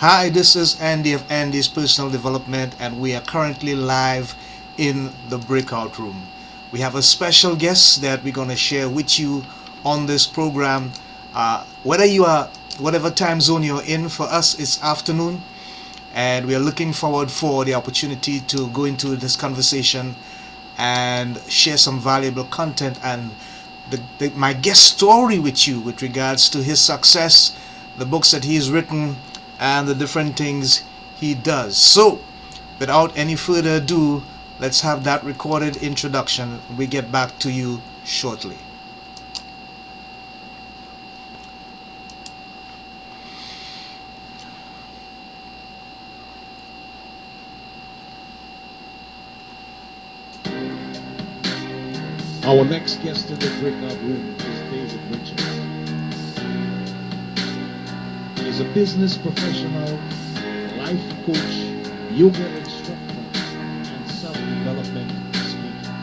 Hi, this is Andy of Andy's Personal Development, and we are currently live in the breakout room. We have a special guest that we're going to share with you on this program. Uh, whether you are, whatever time zone you're in, for us it's afternoon, and we are looking forward for the opportunity to go into this conversation and share some valuable content and the, the, my guest story with you with regards to his success, the books that he's written, and the different things he does. So, without any further ado, let's have that recorded introduction. We get back to you shortly. Our next guest in the breakout room Is a business professional, life coach, yoga instructor, and self-development speaker.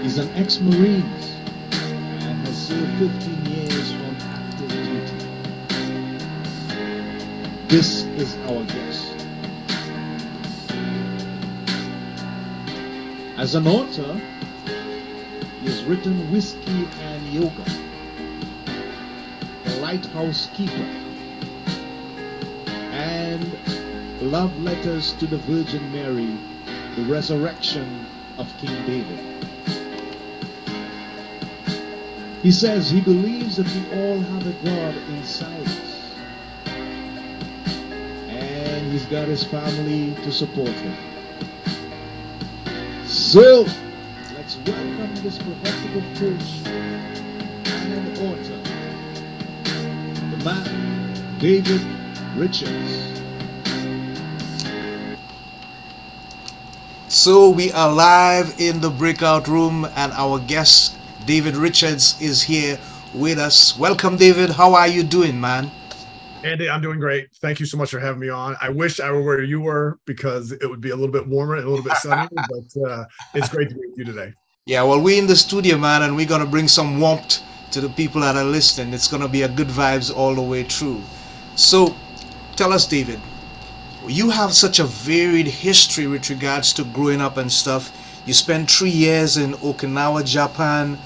He's an ex-Marine and has served 15 years on active duty. This is our guest. As an author, he has written Whiskey and Yoga, Lighthouse Keeper, and Love Letters to the Virgin Mary, The Resurrection of King David. He says he believes that we all have a God inside us, and he's got his family to support him. So, let's welcome this provocative coach David Richards. So, we are live in the breakout room, and our guest, David Richards, is here with us. Welcome, David. How are you doing, man? Andy, I'm doing great. Thank you so much for having me on. I wish I were where you were because it would be a little bit warmer and a little bit sunnier, but uh, it's great to be with you today. Yeah, well, we're in the studio, man, and we're going to bring some warmth to the people that are listening. It's going to be a good vibes all the way through. So, tell us, David, you have such a varied history with regards to growing up and stuff. You spent three years in Okinawa, Japan,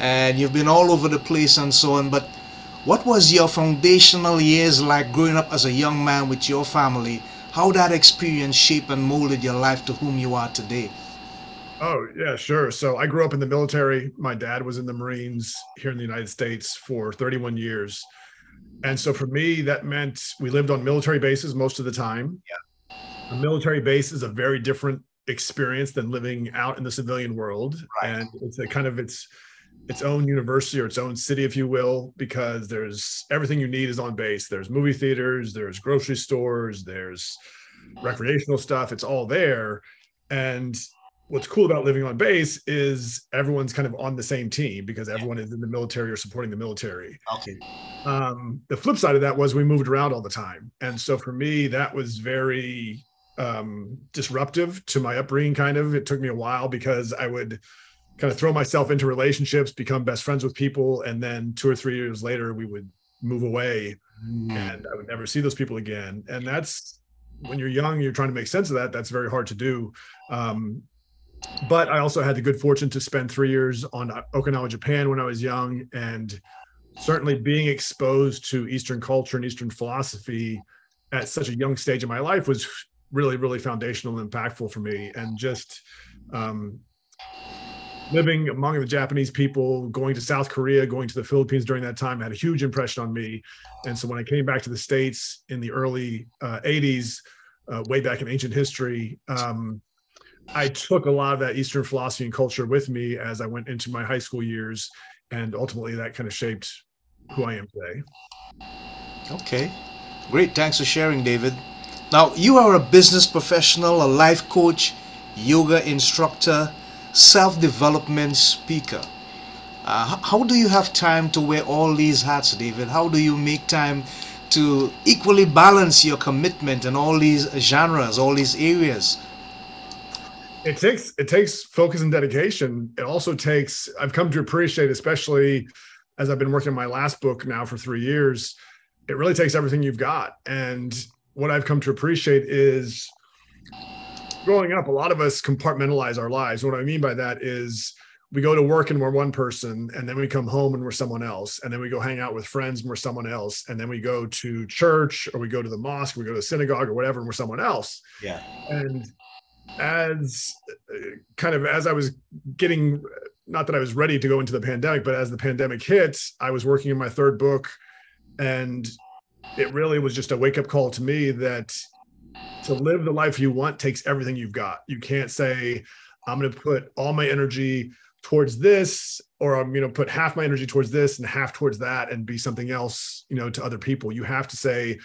and you've been all over the place and so on, but what was your foundational years like growing up as a young man with your family? How that experience shaped and molded your life to whom you are today? Oh, yeah, sure. So I grew up in the military. My dad was in the Marines here in the United States for 31 years. And so for me, that meant we lived on military bases most of the time. Yeah. A military base is a very different experience than living out in the civilian world. Right. And it's a kind of it's its own university or its own city, if you will, because there's everything you need is on base. There's movie theaters, there's grocery stores, there's recreational stuff. It's all there. And what's cool about living on base is everyone's kind of on the same team because everyone is in the military or supporting the military. Okay. Um, the flip side of that was we moved around all the time. And so for me, that was very um, disruptive to my upbringing, kind of. It took me a while because I would kind of throw myself into relationships, become best friends with people, and then two or three years later, we would move away, Mm. and I would never see those people again. And that's when you're young, you're trying to make sense of that. That's very hard to do. Um, but I also had the good fortune to spend three years on Okinawa, Japan, when I was young, and certainly being exposed to Eastern culture and Eastern philosophy at such a young stage in my life was really, really foundational and impactful for me. And just um, living among the Japanese people, going to South Korea, going to the Philippines during that time had a huge impression on me. And so when I came back to the States in the early uh, 80s, uh, way back in ancient history, um, I took a lot of that Eastern philosophy and culture with me as I went into my high school years. And ultimately, that kind of shaped who I am today. Okay. Great. Thanks for sharing, David. Now, you are a business professional, a life coach, yoga instructor, self development speaker. Uh, how do you have time to wear all these hats, David? How do you make time to equally balance your commitment in all these genres, all these areas? It takes it takes focus and dedication. It also takes I've come to appreciate, especially as I've been working on my last book now for three years, it really takes everything you've got. And what I've come to appreciate is growing up, a lot of us compartmentalize our lives. What I mean by that is we go to work and we're one person, and then we come home and we're someone else, and then we go hang out with friends and we're someone else, and then we go to church or we go to the mosque, or we go to the synagogue or whatever, and we're someone else. Yeah. And as uh, kind of as I was getting, not that I was ready to go into the pandemic, but as the pandemic hit, I was working in my third book, and it really was just a wake up call to me that to live the life you want takes everything you've got. You can't say, I'm going to put all my energy towards this or i'm going to put half my energy towards this and half towards that and be something else you know to other people you have to say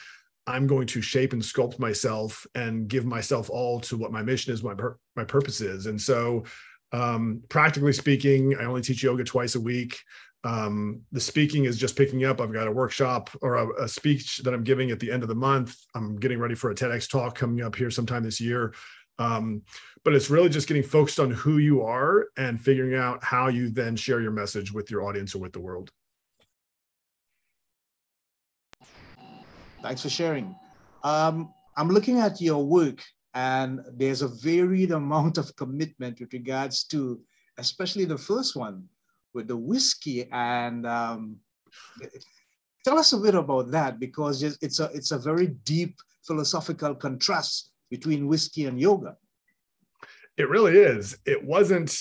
i'm going to shape and sculpt myself and give myself all to what my mission is my pur- my purpose is. And so um, practically speaking i only teach yoga twice a week. Um, the speaking is just picking up. I've got a workshop or a, a speech that i'm giving at the end of the month. I'm getting ready for a tedx talk coming up here sometime this year. Um, but it's really just getting focused on who you are and figuring out how you then share your message with your audience or with the world. Thanks for sharing. Um, I'm looking at your work, and there's a varied amount of commitment with regards to, especially the first one with the whiskey. And um, tell us a bit about that because it's a it's a very deep philosophical contrast between whiskey and yoga. It really is. It wasn't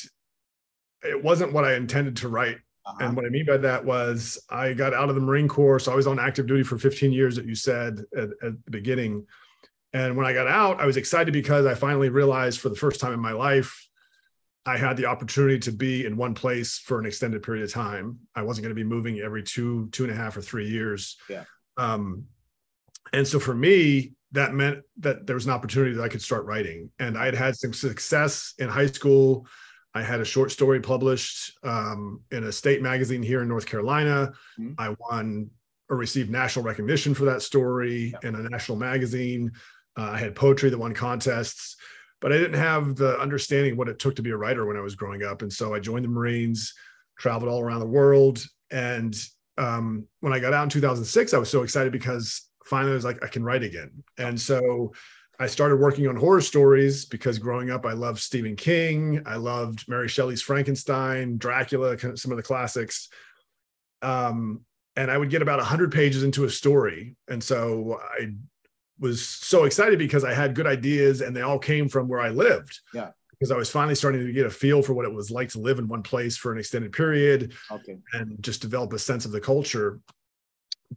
it wasn't what I intended to write. Uh-huh. And what I mean by that was I got out of the Marine Corps. So I was on active duty for 15 years that you said at, at the beginning. And when I got out, I was excited because I finally realized for the first time in my life, I had the opportunity to be in one place for an extended period of time. I wasn't going to be moving every two, two and a half or three years. Yeah. Um, and so for me, that meant that there was an opportunity that I could start writing. And I had had some success in high school. I had a short story published um, in a state magazine here in North Carolina. Mm-hmm. I won or received national recognition for that story in a national magazine. Uh, I had poetry that won contests, but I didn't have the understanding of what it took to be a writer when I was growing up. And so I joined the Marines, traveled all around the world. And um, when I got out in 2006, I was so excited because finally I was like, I can write again. And so I started working on horror stories because growing up, I loved Stephen King. I loved Mary Shelley's Frankenstein, Dracula, some of the classics. Um, and I would get about 100 pages into a story. And so I was so excited because I had good ideas and they all came from where I lived. Yeah. Because I was finally starting to get a feel for what it was like to live in one place for an extended period okay. and just develop a sense of the culture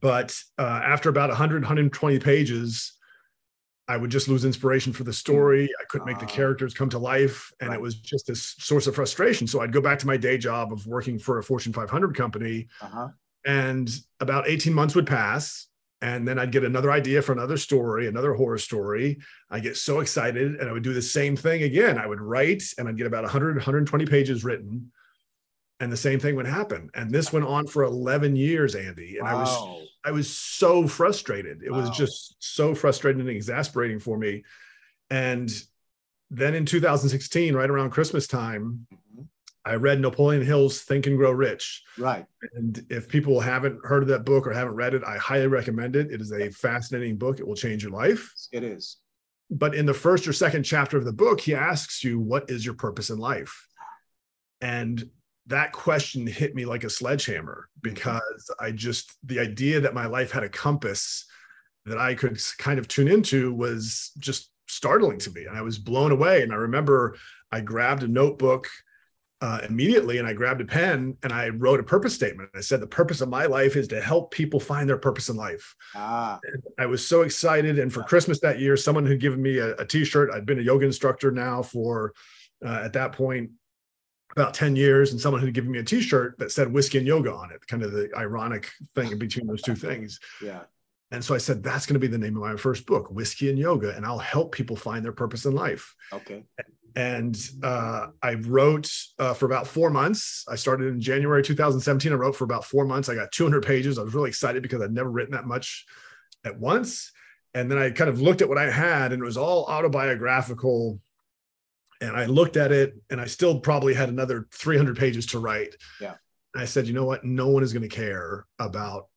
but uh, after about 100 120 pages i would just lose inspiration for the story i couldn't make the ah. characters come to life and right. it was just this source of frustration so i'd go back to my day job of working for a fortune 500 company uh-huh. and about 18 months would pass and then i'd get another idea for another story another horror story i get so excited and i would do the same thing again i would write and i'd get about 100 120 pages written and the same thing would happen. And this went on for 11 years andy and wow. i was i was so frustrated. It wow. was just so frustrating and exasperating for me. And then in 2016 right around christmas time mm-hmm. i read napoleon hill's think and grow rich. Right. And if people haven't heard of that book or haven't read it i highly recommend it. It is a fascinating book. It will change your life. It is. But in the first or second chapter of the book he asks you what is your purpose in life? And that question hit me like a sledgehammer because I just, the idea that my life had a compass that I could kind of tune into was just startling to me. And I was blown away. And I remember I grabbed a notebook uh, immediately and I grabbed a pen and I wrote a purpose statement. I said, The purpose of my life is to help people find their purpose in life. Ah. I was so excited. And for Christmas that year, someone had given me a a t-shirt. I'd been a yoga instructor now for, uh, at that point, about 10 years and someone had given me a t-shirt that said whiskey and yoga on it kind of the ironic thing between those two things. Yeah. And so i said that's going to be the name of my first book whiskey and yoga and i'll help people find their purpose in life. Okay. And uh, i wrote uh, for about four months. I started in january 2017 i wrote for about four months. I got 200 pages. I was really excited because i'd never written that much at once. And then i kind of looked at what i had and it was all autobiographical and I looked at it and I still probably had another 300 pages to write. Yeah. I said, you know what? No one is going to care about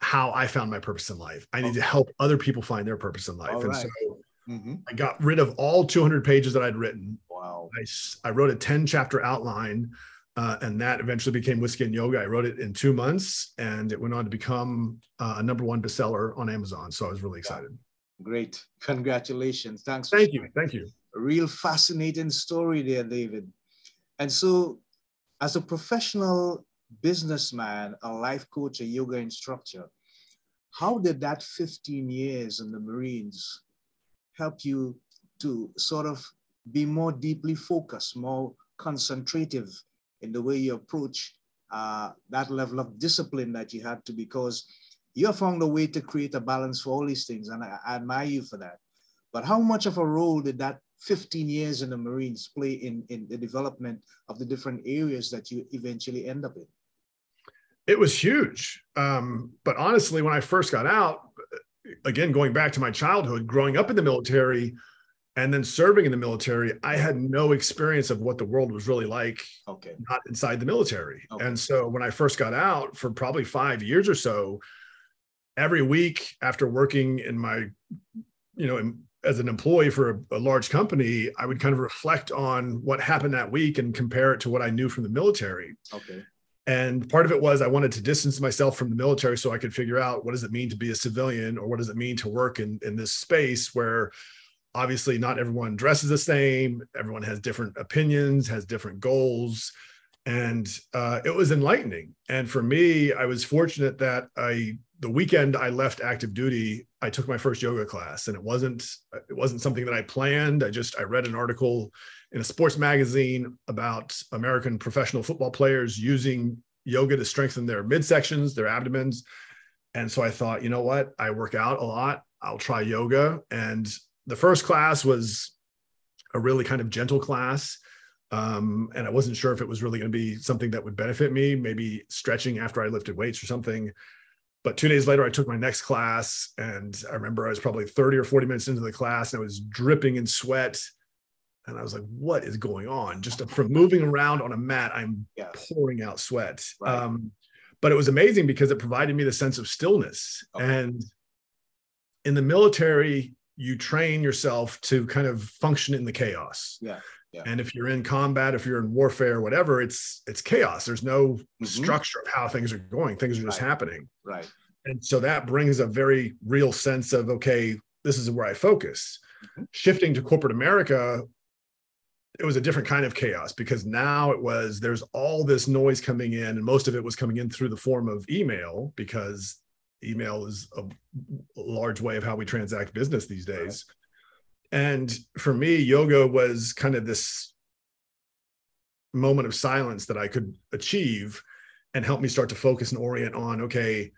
how I found my purpose in life. I need to help other people find their purpose in life. All and right. so hmm I got rid of all 200 pages that I'd written. Wow. I, I wrote a 10 chapter outline, uh, and that eventually became Whiskey and Yoga. I wrote it in two months, and it went on to become uh, a number one bestseller on Amazon. So I was really excited. Great. Congratulations. Thanks. for Thank you. Thank you. Real fascinating story there, David. And so, as a professional businessman, a life coach, a yoga instructor, how did that 15 years in the Marines help you to sort of be more deeply focused, more concentrative in the way you approach uh, that level of discipline that you had to? Because you have found a way to create a balance for all these things, and I, I admire you for that. But how much of a role did that 15 years in the Marines play in, in the development of the different areas that you eventually end up in? It was huge. Um, but honestly, when I first got out, again, going back to my childhood, growing up in the military and then serving in the military, I had no experience of what the world was really like Okay. not inside the military. Okay. And so when I first got out for probably five years or so, every week after working in my, you know, in, as an employee for a, a large company, I would kind of reflect on what happened that week and compare it to what I knew from the military. Okay. And part of it was I wanted to distance myself from the military so I could figure out what does it mean to be a civilian or what does it mean to work in, in this space where obviously not everyone dresses the same, everyone has different opinions, has different goals. And uh, it was enlightening. And for me, I was fortunate that I the weekend I left active duty, I took my first yoga class, and it wasn't it wasn't something that I planned. I just I read an article in a sports magazine about American professional football players using yoga to strengthen their midsections, their abdomens. And so I thought, you know what? I work out a lot. I'll try yoga. And the first class was a really kind of gentle class. Um, and I wasn't sure if it was really going to be something that would benefit me, maybe stretching after I lifted weights or something. But two days later, I took my next class. And I remember I was probably 30 or 40 minutes into the class and I was dripping in sweat. And I was like, what is going on? Just from moving around on a mat, I'm Yeah. pouring out sweat. Right. Um, but it was amazing because it provided me the sense of stillness. Okay. And in the military, you train yourself to kind of function in the chaos. Yeah, yeah. And if you're in combat, if you're in warfare, whatever, it's it's chaos. There's no Mhm. structure of how things are going. Things are just Right. happening. Right. And so that brings a very real sense of okay, this is where I focus. Mhm. Shifting to corporate America, it was a different kind of chaos because now it was there's all this noise coming in, and most of it was coming in through the form of email because email is a large way of how we transact business these days. And for me, yoga was kind of this moment of silence that I could achieve and help me start to focus and orient on okay,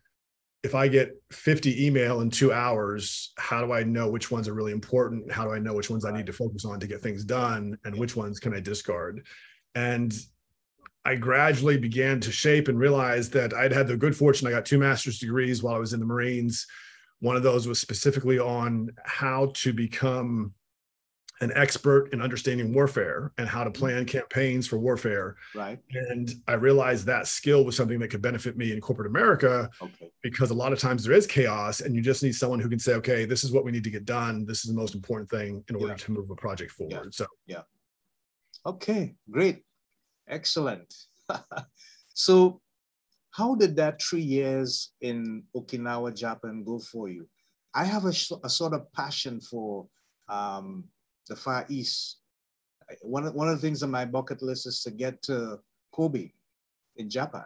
if I get 50 email in two hours, how do I know which ones are really important? How do I know which ones I need to focus on to get things done? And which ones can I discard? And I gradually began to shape and realize that I'd had the good fortune. I got two master's degrees while I was in the Marines. One of those was specifically on how to become an expert in understanding warfare and how to mm-hmm. plan campaigns for warfare. Right. And I realized that skill was something that could benefit me in corporate America Okay. because a lot of times there is chaos and you just need someone who can say, okay, this is what we need to get done. This is the most important thing in order Yeah. to move a project forward. So yeah. Okay. Great. Excellent. so, how did that three years in Okinawa, Japan go for you? I have a, a sort of passion for um, the Far East. One of, one of the things on my bucket list is to get to Kobe in Japan.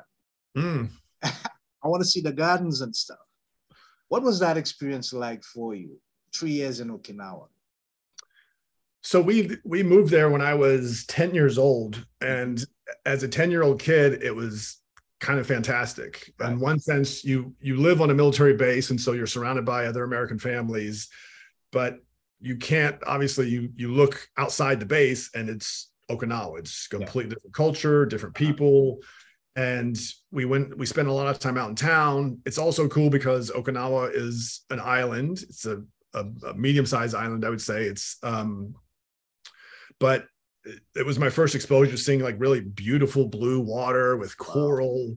mm, I want to see the gardens and stuff. What was that experience like for you? Three years in Okinawa. so we we moved there when I was 10 years old. And as a 10 year old kid, it was kind of fantastic. Right. In one sense, you you live on a military base, and so you're surrounded by other American families, but you can't obviously you you look outside the base and it's Okinawa. It's completely different culture, different Uh-huh. people. And we went, we spent a lot of time out in town. It's also cool because Okinawa is an island. It's a, a, a medium-sized island, I would say. It's um, but it- was my first exposure to seeing like really beautiful blue water with coral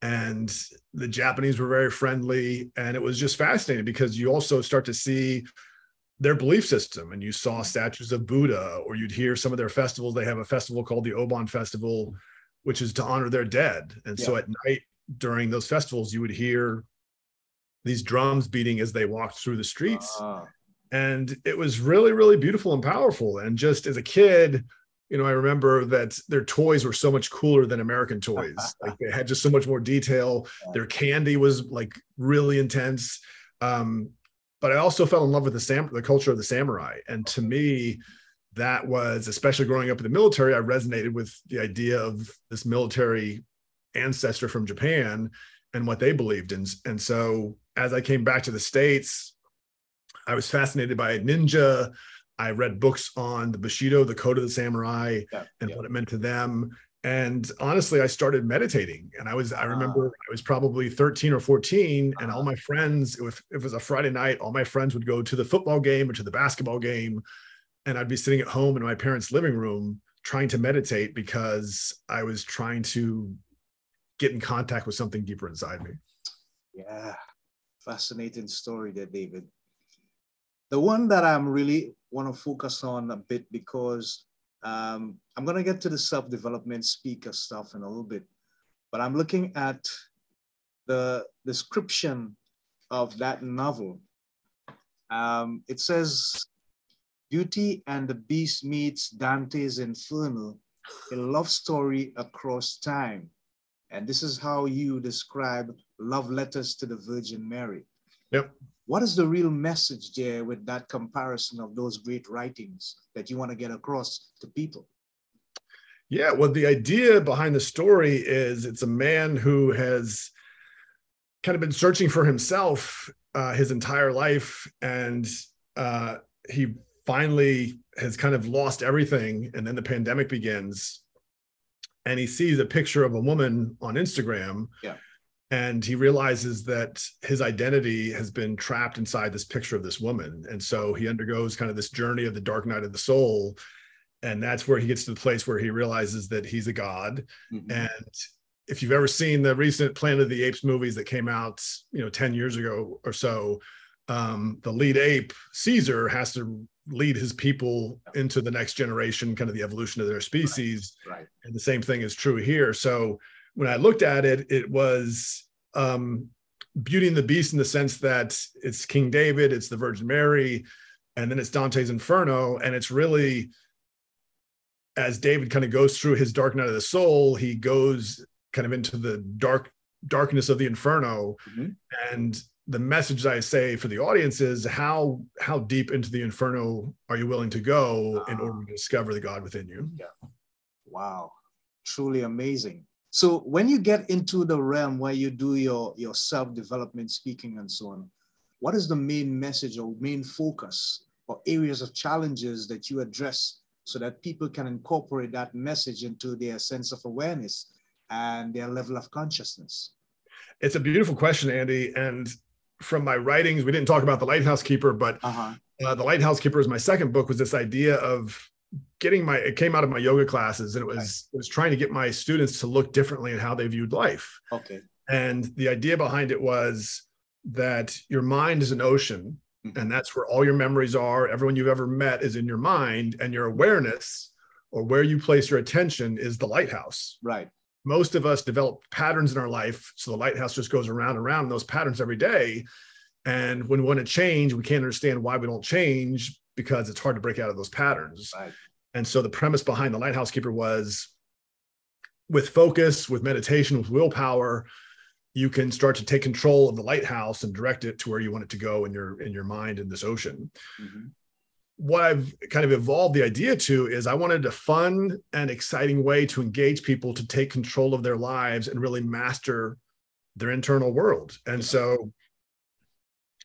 and the Japanese were very friendly. And it was just fascinating because you also start to see their belief system and you saw statues of Buddha, or you'd hear some of their festivals. They have a festival called the Obon Festival, which is to honor their dead. And yeah. so at night during those festivals, you would hear these drums beating as they walked through the streets. Uh. And it was really, really beautiful and powerful. And just as a kid, you know, I remember that their toys were so much cooler than American toys. like they had just so much more detail. Their candy was like really intense. Um, but I also fell in love with the sam the culture of the samurai. And to me, that was especially growing up in the military, I resonated with the idea of this military ancestor from Japan and what they believed in. And so as I came back to the States, I was fascinated by ninja. I read books on the Bushido, the Code of the Samurai, yeah, and yeah. what it meant to them. And honestly, I started meditating. And I was, I remember uh, I was probably 13 or 14, uh, and all uh-huh. my friends, if, if it was a Friday night, all my friends would go to the football game or to the basketball game. And I'd be sitting at home in my parents' living room trying to meditate because I was trying to get in contact with something deeper inside me. Yeah, fascinating story there, David. The one that I'm really want to focus on a bit because um, I'm going to get to the self-development speaker stuff in a little bit, but I'm looking at the description of that novel. Um, it says, Beauty and the Beast meets Dante's Inferno, a love story across time. And this is how you describe love letters to the Virgin Mary. Yep. What is the real message there with that comparison of those great writings that you want to get across to people? Yeah, well, the idea behind the story is it's a man who has kind of been searching for himself uh, his entire life, and uh, he finally has kind of lost everything. And then the pandemic begins, and he sees a picture of a woman on Instagram. Yeah and he realizes that his identity has been trapped inside this picture of this woman. And so he undergoes kind of this journey of the dark night of the soul. And that's where he gets to the place where he realizes that he's a god. Mm-hmm. and if you've ever seen the recent planet of the apes movies that came out you know 10 years ago or so um, the lead ape caesar has to lead his people into the next generation kind of the evolution of their species. right, right. and the same thing is true here. So when I looked at it, it was um, Beauty and the Beast in the sense that it's King David, it's the Virgin Mary, and then it's Dante's Inferno. And it's really, as David kind of goes through his dark night of the soul, he goes kind of into the dark darkness of the inferno mm-hmm. and the message I say for the audience is how how deep into the inferno are you willing to go in order to discover the God within you? Yeah. Wow. Truly amazing. So when you get into the realm where you do your, your self-development speaking and so on, what is the main message or main focus or areas of challenges that you address so that people can incorporate that message into their sense of awareness and their level of consciousness? It's a beautiful question, Andy. And from my writings, we didn't talk about the Lighthouse Keeper, but uh-huh. uh, the Lighthouse Keeper is my second book. Was this idea of getting my it came out of my yoga classes and it was it was trying to get my students to look differently at how they viewed life. Okay. And the idea behind it was that your mind is an ocean mm-hmm. and that's where all your memories are. Everyone you've ever met is in your mind and your awareness or where you place your attention is the lighthouse. Right. Most of us develop patterns in our life. So the lighthouse just goes around and around those patterns every day. And when we want to change we can't understand why we don't change because it's hard to break out of those patterns. Right. And so the premise behind the Lighthouse Keeper was with focus, with meditation, with willpower, you can start to take control of the lighthouse and direct it to where you want it to go in your in your mind in this ocean. Mm-hmm. What I've kind of evolved the idea to is I wanted a fun and exciting way to engage people to take control of their lives and really master their internal world. And so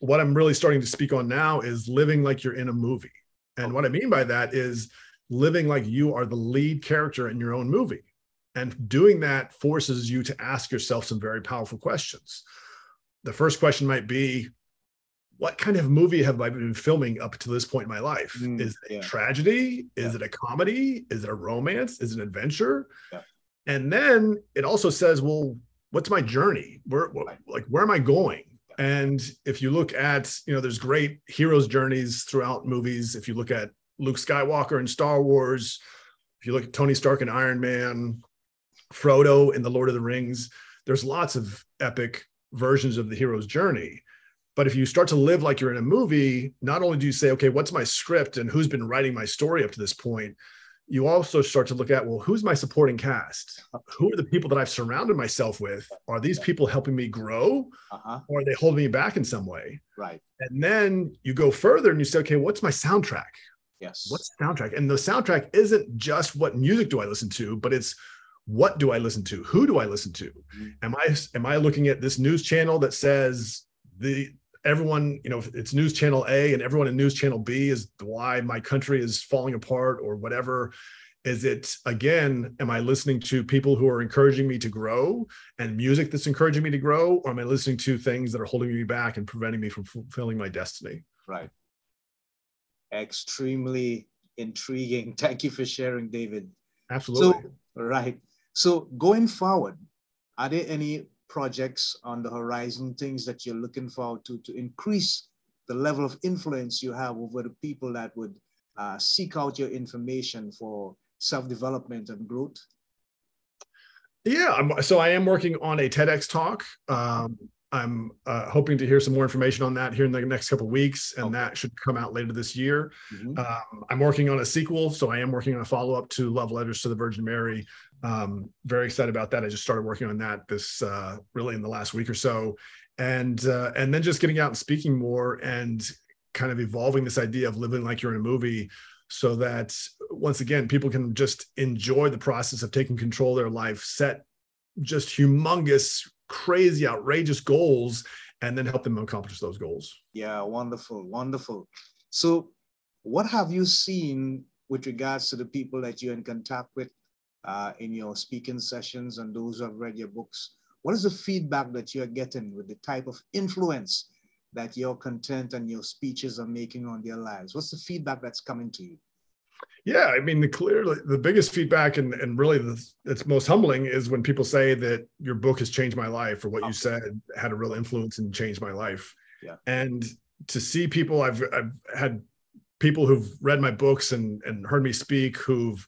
what I'm really starting to speak on now is living like you're in a movie. And what I mean by that is living like you are the lead character in your own movie. And doing that forces you to ask yourself some very powerful questions. The first question might be, what kind of movie have I been filming up to this point in my life? Mm, is it yeah. a tragedy? Is yeah. it a comedy? Is it a romance? Is it an adventure? Yeah. And then it also says, well, what's my journey? Where like where am I going? And if you look at, you know, there's great heroes' journeys throughout movies. If you look at Luke Skywalker in Star Wars, if you look at Tony Stark in Iron Man, Frodo in The Lord of the Rings, there's lots of epic versions of the hero's journey. But if you start to live like you're in a movie, not only do you say, okay, what's my script and who's been writing my story up to this point, you also start to look at, well, who's my supporting cast? Who are the people that I've surrounded myself with? Are these people helping me grow Uh-huh. or are they holding me back in some way? Right. And then you go further and you say, okay, what's my soundtrack? Yes. What's the soundtrack? And the soundtrack isn't just what music do I listen to, but it's what do I listen to? Who do I listen to? Mhm. Am I am I looking at this news channel that says the everyone, you know, it's news channel A and everyone in news channel B is why my country is falling apart or whatever? Is it again, am I listening to people who are encouraging me to grow and music that's encouraging me to grow? Or am I listening to things that are holding me back and preventing me from fulfilling my destiny? Right. Extremely intriguing. Thank you for sharing, David. Absolutely. So, right. So, going forward, are there any projects on the horizon, things that you're looking forward to to increase the level of influence you have over the people that would uh, seek out your information for self development and growth? Yeah, so I am working on a TEDx talk. Um, I'm uh, hoping to hear some more information on that here in the next couple of weeks, and Okay. that should come out later this year. Mhm. Um, I'm working on a sequel, so I am working on a follow up to Love Letters to the Virgin Mary. Um, very excited about that. I just started working on that this uh, really in the last week or so, and uh, and then just getting out and speaking more and kind of evolving this idea of living like you're in a movie, so that once again people can just enjoy the process of taking control of their life, set just humongous, crazy, outrageous goals, and then help them accomplish those goals. Yeah, wonderful, wonderful. So, what have you seen with regards to the people that you're in contact with uh, in your speaking sessions and those who have read your books? What is the feedback that you're getting with the type of influence that your content and your speeches are making on their lives? What's the feedback that's coming to you? Yeah, I mean, the clearly the biggest feedback and and really the that's most humbling is when people say that your book has changed my life or what you said had a real influence and changed my life. Yeah. And to see people, I've I've had people who've read my books and and heard me speak who've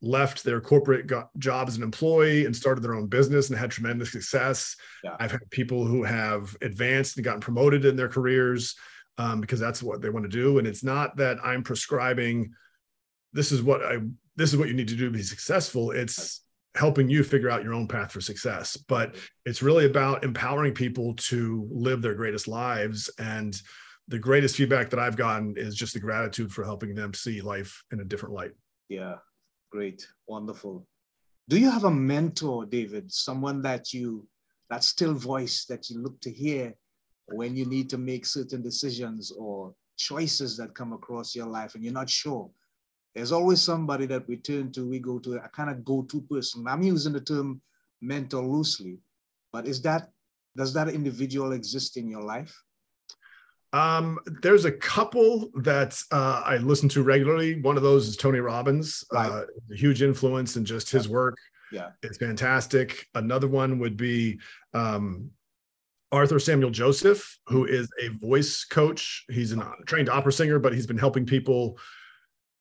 left their corporate go- job as an employee and started their own business and had tremendous success. Yeah. I've had people who have advanced and gotten promoted in their careers um, because that's what they want to do. And it's not that I'm prescribing this is what I this is what you need to do to be successful. It's helping you figure out your own path for success. But it's really about empowering people to live their greatest lives. And the greatest feedback that I've gotten is just the gratitude for helping them see life in a different light. Yeah, great, wonderful. Do you have a mentor, David? Someone that you, that still voice that you look to hear when you need to make certain decisions or choices that come across your life and you're not sure? There's always somebody that we turn to, we go to a kind of go-to person. I'm using the term mentor loosely, but is that, does that individual exist in your life? Um, there's a couple that uh, I listen to regularly. One of those is Tony Robbins, Right. uh, a huge influence in just his work. Yeah. It's fantastic. Another one would be um, Arthur Samuel Joseph, who is a voice coach. He's a trained opera singer, but he's been helping people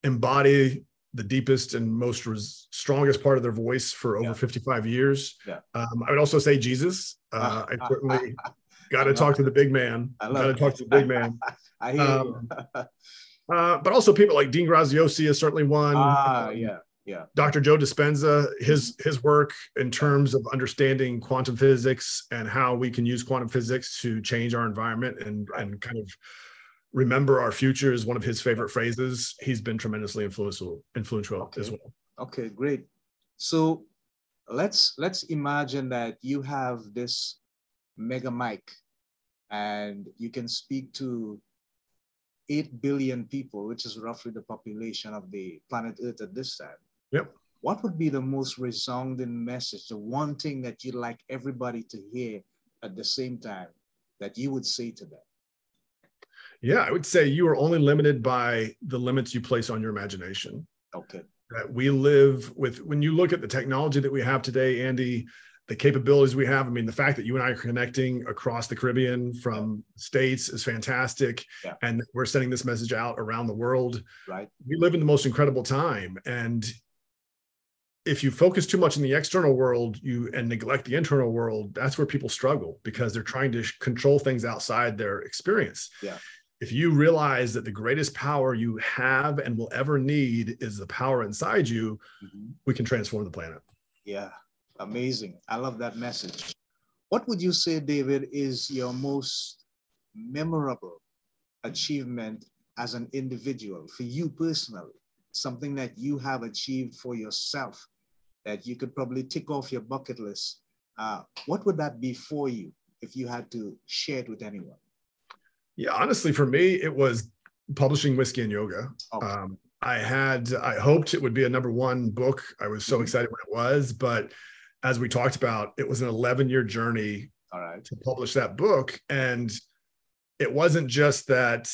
embody the deepest and most res- strongest part of their voice for over Yeah. 55 years. Yeah. Um, I would also say Jesus. Uh, I certainly got to talk to the big man. I Got love to talk to the big man. I hear Um. Uh, but also people like Dean Graziosi is certainly one. ah, Um, yeah, yeah. Dr. Joe Dispenza, his his work in terms of understanding quantum physics and how we can use quantum physics to change our environment and and kind of remember our future is one of his favorite phrases. He's been tremendously influential influential as well. Okay, great. So let's let's imagine that you have this mega mic and you can speak to 8 billion people, which is roughly the population of the planet Earth at this time. Yep. What would be the most resounding message, the one thing that you'd like everybody to hear at the same time that you would say to them? Yeah, I would say you are only limited by the limits you place on your imagination. Okay. that we live with when you look at the technology that we have today andy the capabilities we have. I mean, the fact that you and I are connecting across the Caribbean from states is fantastic. Yeah. And we're sending this message out around the world. Right. We live in the most incredible time. And if you focus too much in the external world you and neglect the internal world that's where people struggle because they're trying to control things outside their experience Yeah. If you realize that the greatest power you have and will ever need is the power inside you Mhm. we can transform the planet Yeah, amazing. I love that message. What would you say, David, is your most memorable achievement as an individual for you personally? Something that you have achieved for yourself that you could probably tick off your bucket list. Uh, what would that be for you if you had to share it with anyone? Yeah honestly for me it was publishing whiskey and yoga Okay. um, i had i hoped it would be a number one book i was so Mhm. excited when it was but as we talked about it was an 11 year journey All right. to publish that book. And it wasn't just that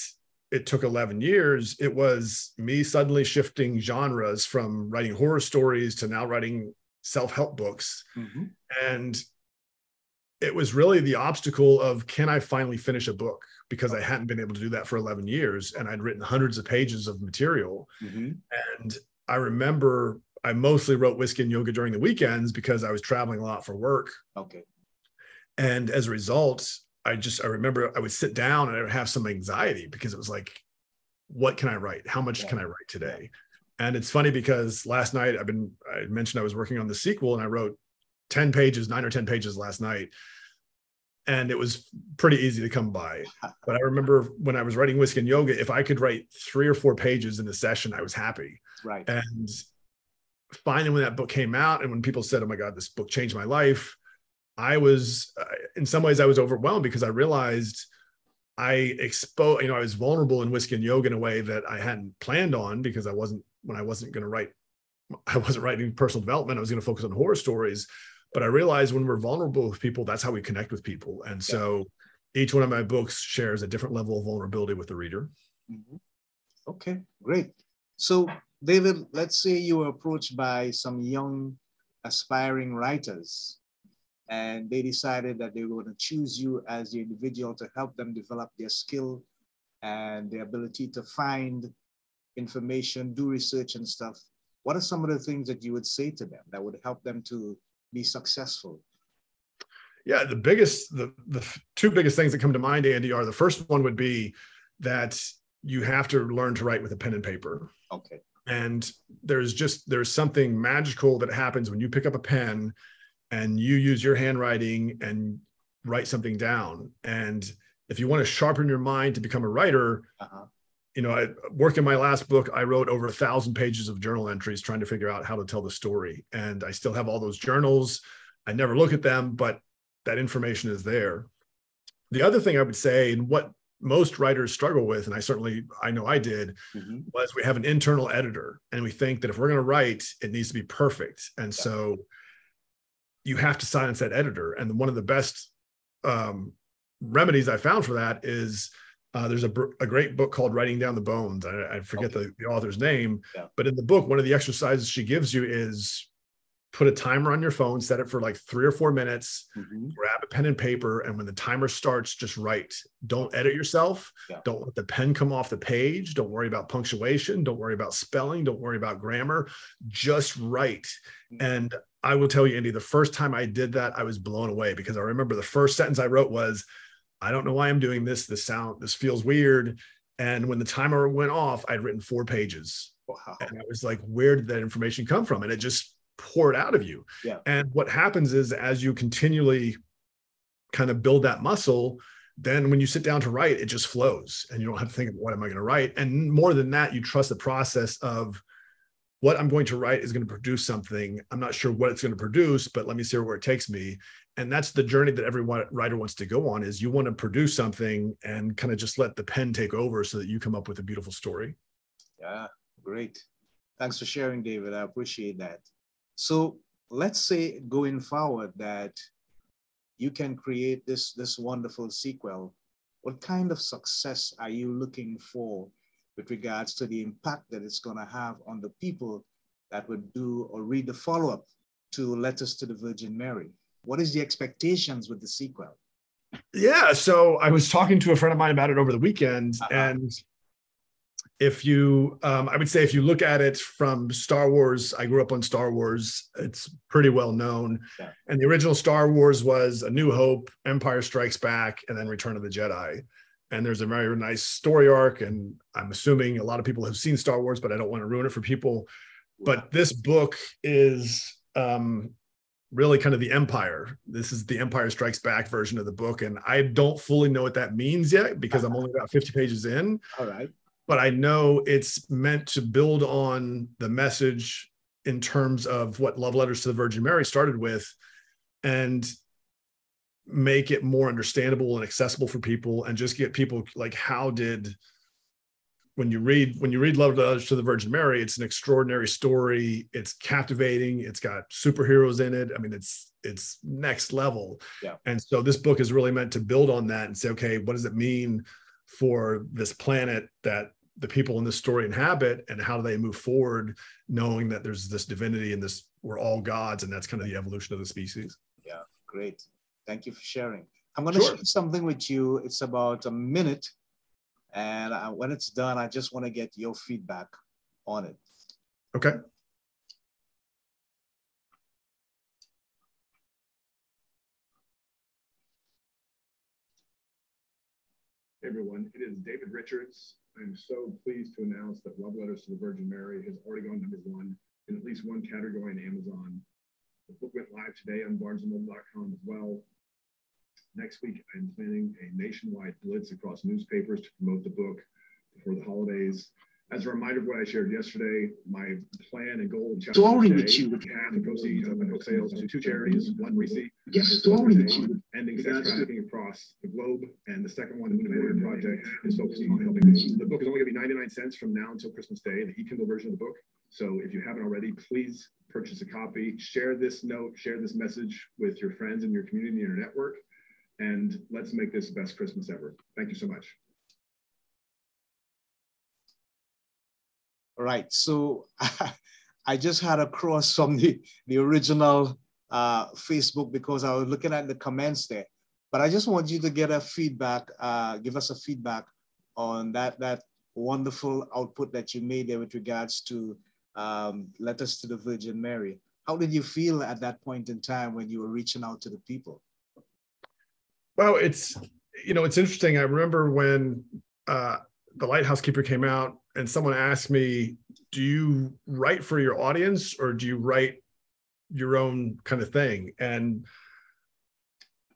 it took 11 years, it was me suddenly shifting genres from writing horror stories to now writing self help books. Mhm. And it was really the obstacle of can I finally finish a book? Because I hadn't been able to do that for 11 years and I'd written hundreds of pages of material. Mhm. And I remember I mostly wrote whiskey and yoga during the weekends because I was traveling a lot for work. Okay. And as a result, I just I remember I would sit down and I would have some anxiety because it was like, what can I write? How much Yeah. can I write today? And it's funny because last night I've been I mentioned I was working on the sequel and I wrote 10 pages, nine or 10 pages last night. And it was pretty easy to come by. But I remember when I was writing whiskey and yoga, if I could write three or four pages in a session, I was happy. Right. And finally, when that book came out, and when people said, "Oh my God, this book changed my life," I was, uh, in some ways, I was overwhelmed because I realized I exposed, you know, I was vulnerable in whiskey and yoga in a way that I hadn't planned on because I wasn't when I wasn't going to write, I wasn't writing personal development. I was going to focus on horror stories, but I realize when we're vulnerable with people, that's how we connect with people, and so. Each one of my books shares a different level of vulnerability with the reader. Mhm. Okay, great. So, David, let's say you were approached by some young aspiring writers and they decided that they were going to choose you as the individual to help them develop their skill and their ability to find information, do research and stuff. What are some of the things that you would say to them that would help them to be successful? Yeah, the biggest, the the two biggest things that come to mind, Andy, are the first one would be that you have to learn to write with a pen and paper. Okay. And there's just there's something magical that happens when you pick up a pen and you use your handwriting and write something down. And if you want to sharpen your mind to become a writer, Uh-huh. You know, I work in my last book. I wrote over a thousand pages of journal entries trying to figure out how to tell the story. And I still have all those journals. I never look at them, but that information is there. The other thing I would say, and what most writers struggle with, and I certainly I know I did, Mhm. was we have an internal editor, and we think that if we're going to write, it needs to be perfect. And so you have to silence that editor. And one of the best um, remedies I found for that is uh, there's a, a great book called Writing Down the Bones. I, I forget the, the author's name, Yeah. but in the book, one of the exercises she gives you is put a timer on your phone, set it for like three or four minutes, Mhm. grab a pen and paper, and when the timer starts, just write. Don't edit yourself. Yeah. Don't let the pen come off the page. Don't worry about punctuation. Don't worry about spelling. Don't worry about grammar. Just write. Mhm. And I will tell you, Andy, the first time I did that, I was blown away because I remember the first sentence I wrote was, I don't know why I'm doing this. This sound, this feels weird. And when the timer went off, I'd written four pages. Wow. And I was like, where did that information come from? And it just poured out of you. Yeah. And what happens is as you continually kind of build that muscle, then when you sit down to write, it just flows and you don't have to think of what am I going to write. And more than that, you trust the process of what I'm going to write is going to produce something. I'm not sure what it's going to produce, but let me see where it takes me. And that's the journey that every writer wants to go on is you want to produce something and kind of just let the pen take over so that you come up with a beautiful story. Yeah, great. Thanks for sharing, David. I appreciate that. So let's say going forward that you can create this this wonderful sequel. What kind of success are you looking for with regards to the impact that it's going to have on the people that would do or read the follow-up to Letters to the Virgin Mary? what is the expectations with the sequel? Yeah, so I was talking to a friend of mine about it over the weekend, uh-huh. and if you, um, I would say, if you look at it from Star Wars, I grew up on Star Wars. It's pretty well known, yeah. and the original Star Wars was A New Hope, Empire Strikes Back, and then Return of the Jedi. And there's a very nice story arc, and I'm assuming a lot of people have seen Star Wars, but I don't want to ruin it for people. But this book is um, really kind of the empire. This is the Empire Strikes Back version of the book. And I don't fully know what that means yet because I'm only about 50 pages in. All right. But I know it's meant to build on the message in terms of what Love Letters to the Virgin Mary started with and make it more understandable and accessible for people and just get people like, how did when you read when you read Love to the Virgin Mary, it's an extraordinary story. It's captivating. It's got superheroes in it. I mean, it's it's next level. Yeah. And so this book is really meant to build on that and say, okay, what does it mean for this planet that the people in this story inhabit, and how do they move forward, knowing that there's this divinity and this we're all gods, and that's kind of the evolution of the species. Yeah, great. Thank you for sharing. I'm going to sure. share something with you. It's about a minute and I, when it's done, I just want to get your feedback on it. Okay. Hey everyone, it is David Richards. I'm so pleased to announce that Love Letters to the Virgin Mary has already gone number one in at least one category on Amazon. The book went live today on barnesandnoble.com as well. Next week, I'm planning a nationwide blitz across newspapers to promote the book before the holidays. As a reminder of what I shared yesterday, my plan and goal and story with you half the proceeds of my book sales to two charities. One receipt yes, story with you. ending sex trafficking across the globe, and the second one, the Moon Project, is focusing on helping. The book is only going to be 99 cents from now until Christmas Day, the e-Kindle version of the book. So if you haven't already, please purchase a copy. Share this note, share this message with your friends and your community and your network and let's make this the best Christmas ever. Thank you so much. All right, so I just had a cross from the, the original uh, Facebook because I was looking at the comments there. But I just want you to get a feedback, uh, give us a feedback on that, that wonderful output that you made there with regards to um, letters to the Virgin Mary. How did you feel at that point in time when you were reaching out to the people? Well, it's you know it's interesting. I remember when uh, the Lighthouse Keeper came out, and someone asked me, "Do you write for your audience, or do you write your own kind of thing?" And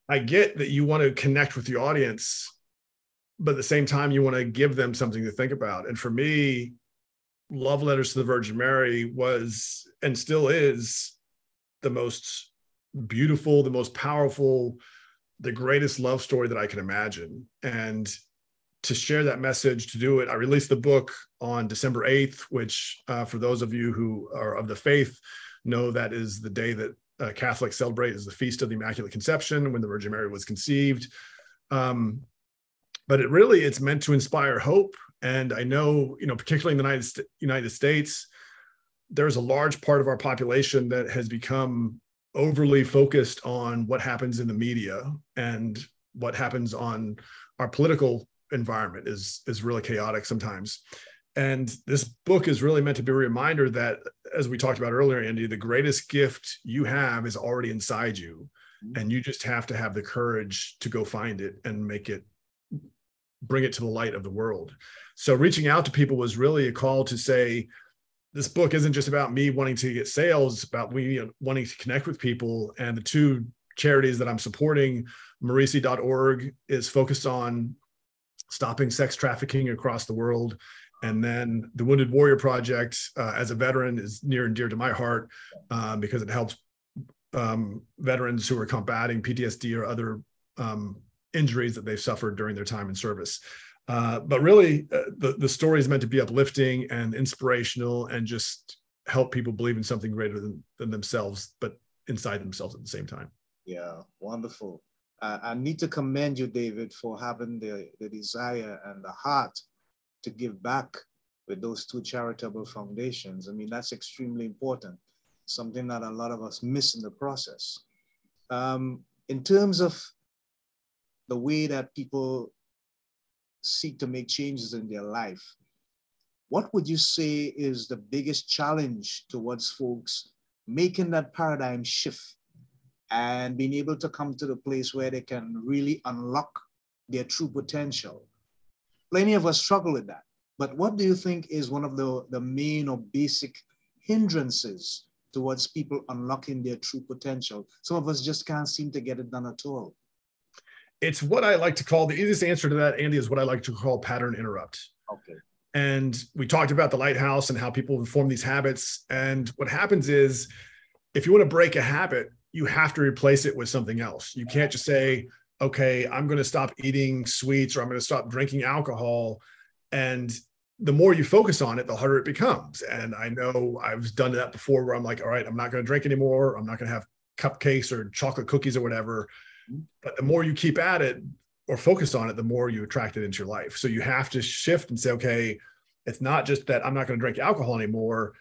I get that you want to connect with the audience, but at the same time, you want to give them something to think about. And for me, Love Letters to the Virgin Mary was and still is the most beautiful, the most powerful the greatest love story that I can imagine. And to share that message, to do it, I released the book on December 8th, which, uh, for those of you who are of the faith, know that is the day that uh, Catholics celebrate as the Feast of the Immaculate Conception when the Virgin Mary was conceived. Um, but it really it's meant to inspire hope. And I know, you know, particularly in the United, United States, there's a large part of our population that has become overly focused on what happens in the media and what happens on our political environment is is really chaotic sometimes and this book is really meant to be a reminder that as we talked about earlier andy the greatest gift you have is already inside you mm-hmm. and you just have to have the courage to go find it and make it bring it to the light of the world so reaching out to people was really a call to say this book isn't just about me wanting to get sales it's about we wanting to connect with people. And the two charities that i'm supporting Mercy.org is focused on stopping sex trafficking across the world. And then the wounded warrior project uh, as a veteran is near and dear to my heart uh, because it helps um, veterans who are combating ptsd or other um, injuries that they've suffered during their time in service uh, but really, uh, the, the story is meant to be uplifting and inspirational and just help people believe in something greater than, than themselves, but inside themselves at the same time. Yeah, wonderful. Uh, I need to commend you, David, for having the, the desire and the heart to give back with those two charitable foundations. I mean, that's extremely important, something that a lot of us miss in the process. um, in terms of the way that people seek to make changes in their life, what would you say is the biggest challenge towards folks making that paradigm shift and being able to come to the place where they can really unlock their true potential? Plenty of us struggle with that. But what do you think is one of the, the main or basic hindrances towards people unlocking their true potential? Some of us just can't seem to get it done at all. It's what I like to call the easiest answer to that, Andy, is what I like to call pattern interrupt. Okay. And we talked about the lighthouse and how people form these habits. And what happens is, if you want to break a habit, you have to replace it with something else. You can't just say, okay, I'm going to stop eating sweets or I'm going to stop drinking alcohol. And the more you focus on it, the harder it becomes. And I know I've done that before where I'm like, all right, I'm not going to drink anymore. I'm not going to have cupcakes or chocolate cookies or whatever. But the more you keep at it, or focus on it, the more you attract it into your life. So you have to shift and say, okay, it's not just that I'm not going to drink alcohol anymore.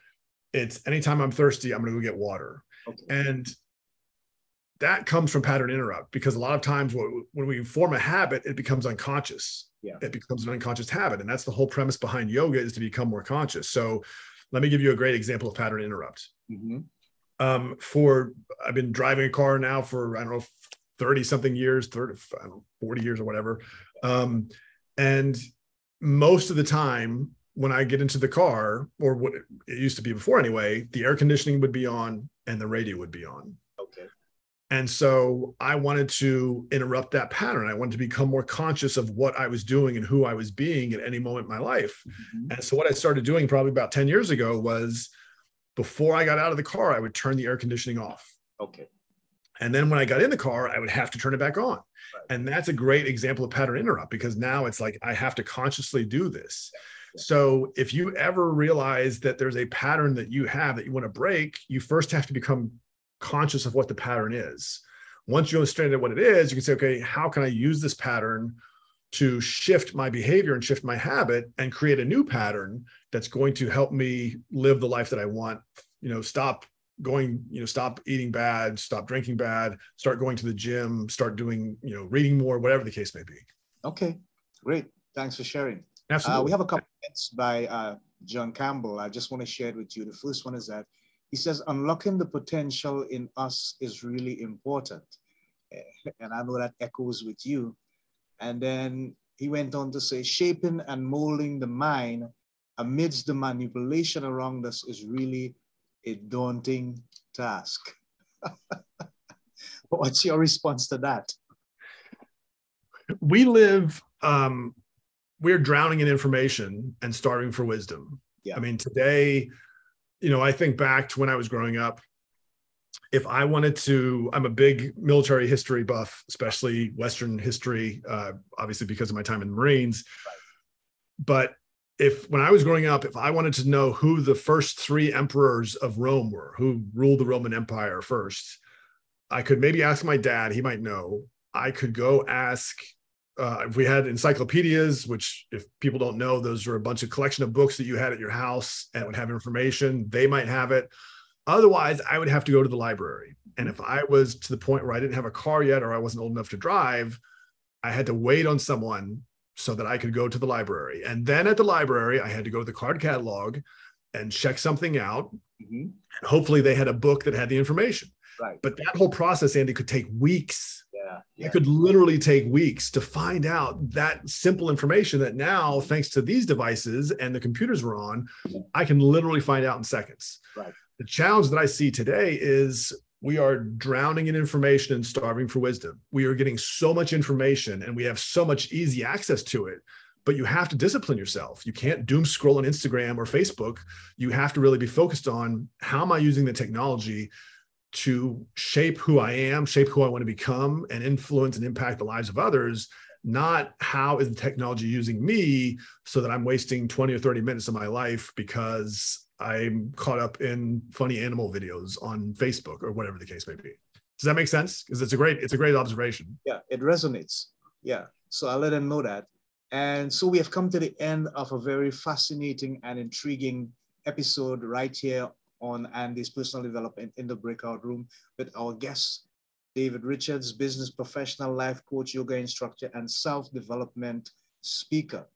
It's anytime I'm thirsty, I'm going to go get water. Okay. And that comes from pattern interrupt because a lot of times when we form a habit, it becomes unconscious. Yeah. It becomes an unconscious habit. And that's the whole premise behind yoga is to become more conscious. So let me give you a great example of pattern interrupt. Mm-hmm. Um, for I've been driving a car now for I don't know 30 something years, 30, 40 years or whatever. Um, and most of the time when I get into the car, or what it used to be before anyway, the air conditioning would be on and the radio would be on. Okay. And so I wanted to interrupt that pattern. I wanted to become more conscious of what I was doing and who I was being at any moment in my life. Mm-hmm. And so what I started doing probably about 10 years ago was before I got out of the car, I would turn the air conditioning off. Okay. And then when I got in the car, I would have to turn it back on. Right. And that's a great example of pattern interrupt because now it's like I have to consciously do this. Yeah. So if you ever realize that there's a pattern that you have that you want to break, you first have to become conscious of what the pattern is. Once you understand what it is, you can say, okay, how can I use this pattern to shift my behavior and shift my habit and create a new pattern that's going to help me live the life that I want, you know, stop going you know stop eating bad stop drinking bad start going to the gym start doing you know reading more whatever the case may be. Okay great. Thanks for sharing. Absolutely. Uh, we have a couple minutes by uh, john campbell. I just want to share it with you. The first one is that he says unlocking the potential in us is really important. Eh, and i know that echoes with you. And then he went on to say shaping and molding the mind amidst the manipulation around us is really a daunting task. What's your response to that? We live, um, we're drowning in information and starving for wisdom. Yeah. I mean, today, you know, I think back to when I was growing up. If I wanted to, I'm a big military history buff, especially Western history, uh, obviously because of my time in the Marines. Right. But if when I was growing up, if I wanted to know who the first three emperors of Rome were, who ruled the Roman Empire first, I could maybe ask my dad. He might know. I could go ask uh, if we had encyclopedias, which if people don't know, those are a bunch of collection of books that you had at your house and would have information. They might have it. Otherwise, I would have to go to the library. And if I was to the point where I didn't have a car yet or I wasn't old enough to drive, I had to wait on someone so that I could go to the library. And then at the library, I had to go to the card catalog and check something out. Mm-hmm. And hopefully they had a book that had the information. Right. But that whole process, Andy, could take weeks. Yeah, yeah. It could literally take weeks to find out that simple information that now, thanks to these devices and the computers we're on, I can literally find out in seconds. Right. The challenge that I see today is we are drowning in information and starving for wisdom. We are getting so much information and we have so much easy access to it, but you have to discipline yourself. You can't doom scroll on Instagram or Facebook. You have to really be focused on how am I using the technology to shape who I am, shape who I want to become, and influence and impact the lives of others. Not how is the technology using me so that I'm wasting 20 or 30 minutes of my life because I'm caught up in funny animal videos on Facebook or whatever the case may be. Does that make sense? Because it's a great it's a great observation. Yeah, it resonates. Yeah. So I'll let them know that. And so we have come to the end of a very fascinating and intriguing episode right here on Andy's personal development in the breakout room with our guest, David Richards, business professional, life coach, yoga instructor, and self development speaker.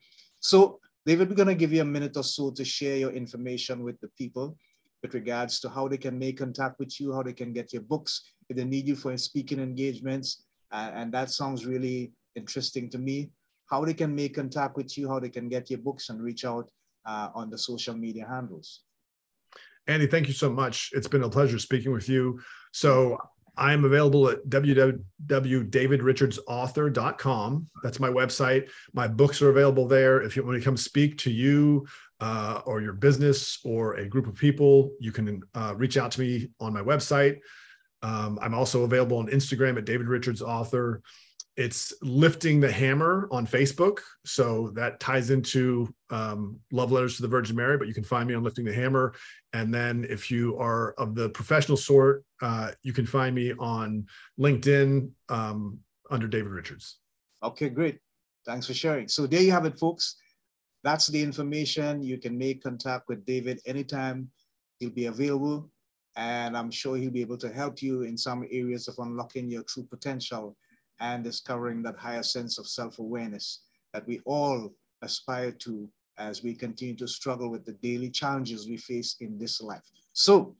So, David, we're going to give you a minute or so to share your information with the people with regards to how they can make contact with you, how they can get your books, if they need you for speaking engagements. Uh, and that sounds really interesting to me. How they can make contact with you, how they can get your books and reach out uh, on the social media handles. Andy, thank you so much. It's been a pleasure speaking with you. So I am available at www.davidrichardsauthor.com. That's my website. My books are available there. If you want to come speak to you uh, or your business or a group of people, you can uh, reach out to me on my website. Um, I'm also available on Instagram at David Richards Author. It's lifting the hammer on Facebook, so that ties into um, love letters to the Virgin Mary. But you can find me on lifting the hammer, and then if you are of the professional sort, uh, you can find me on LinkedIn um, under David Richards. Okay, great. Thanks for sharing. So there you have it, folks. That's the information. You can make contact with David anytime. He'll be available. And I'm sure he'll be able to help you in some areas of unlocking your true potential and discovering that higher sense of self awareness that we all aspire to as we continue to struggle with the daily challenges we face in this life. So,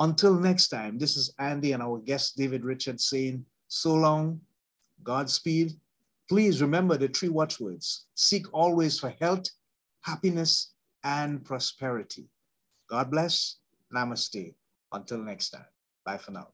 until next time, this is Andy and our guest David Richards saying, So long, Godspeed. Please remember the three watchwords seek always for health, happiness, and prosperity. God bless. Namaste. Until next time. Bye for now.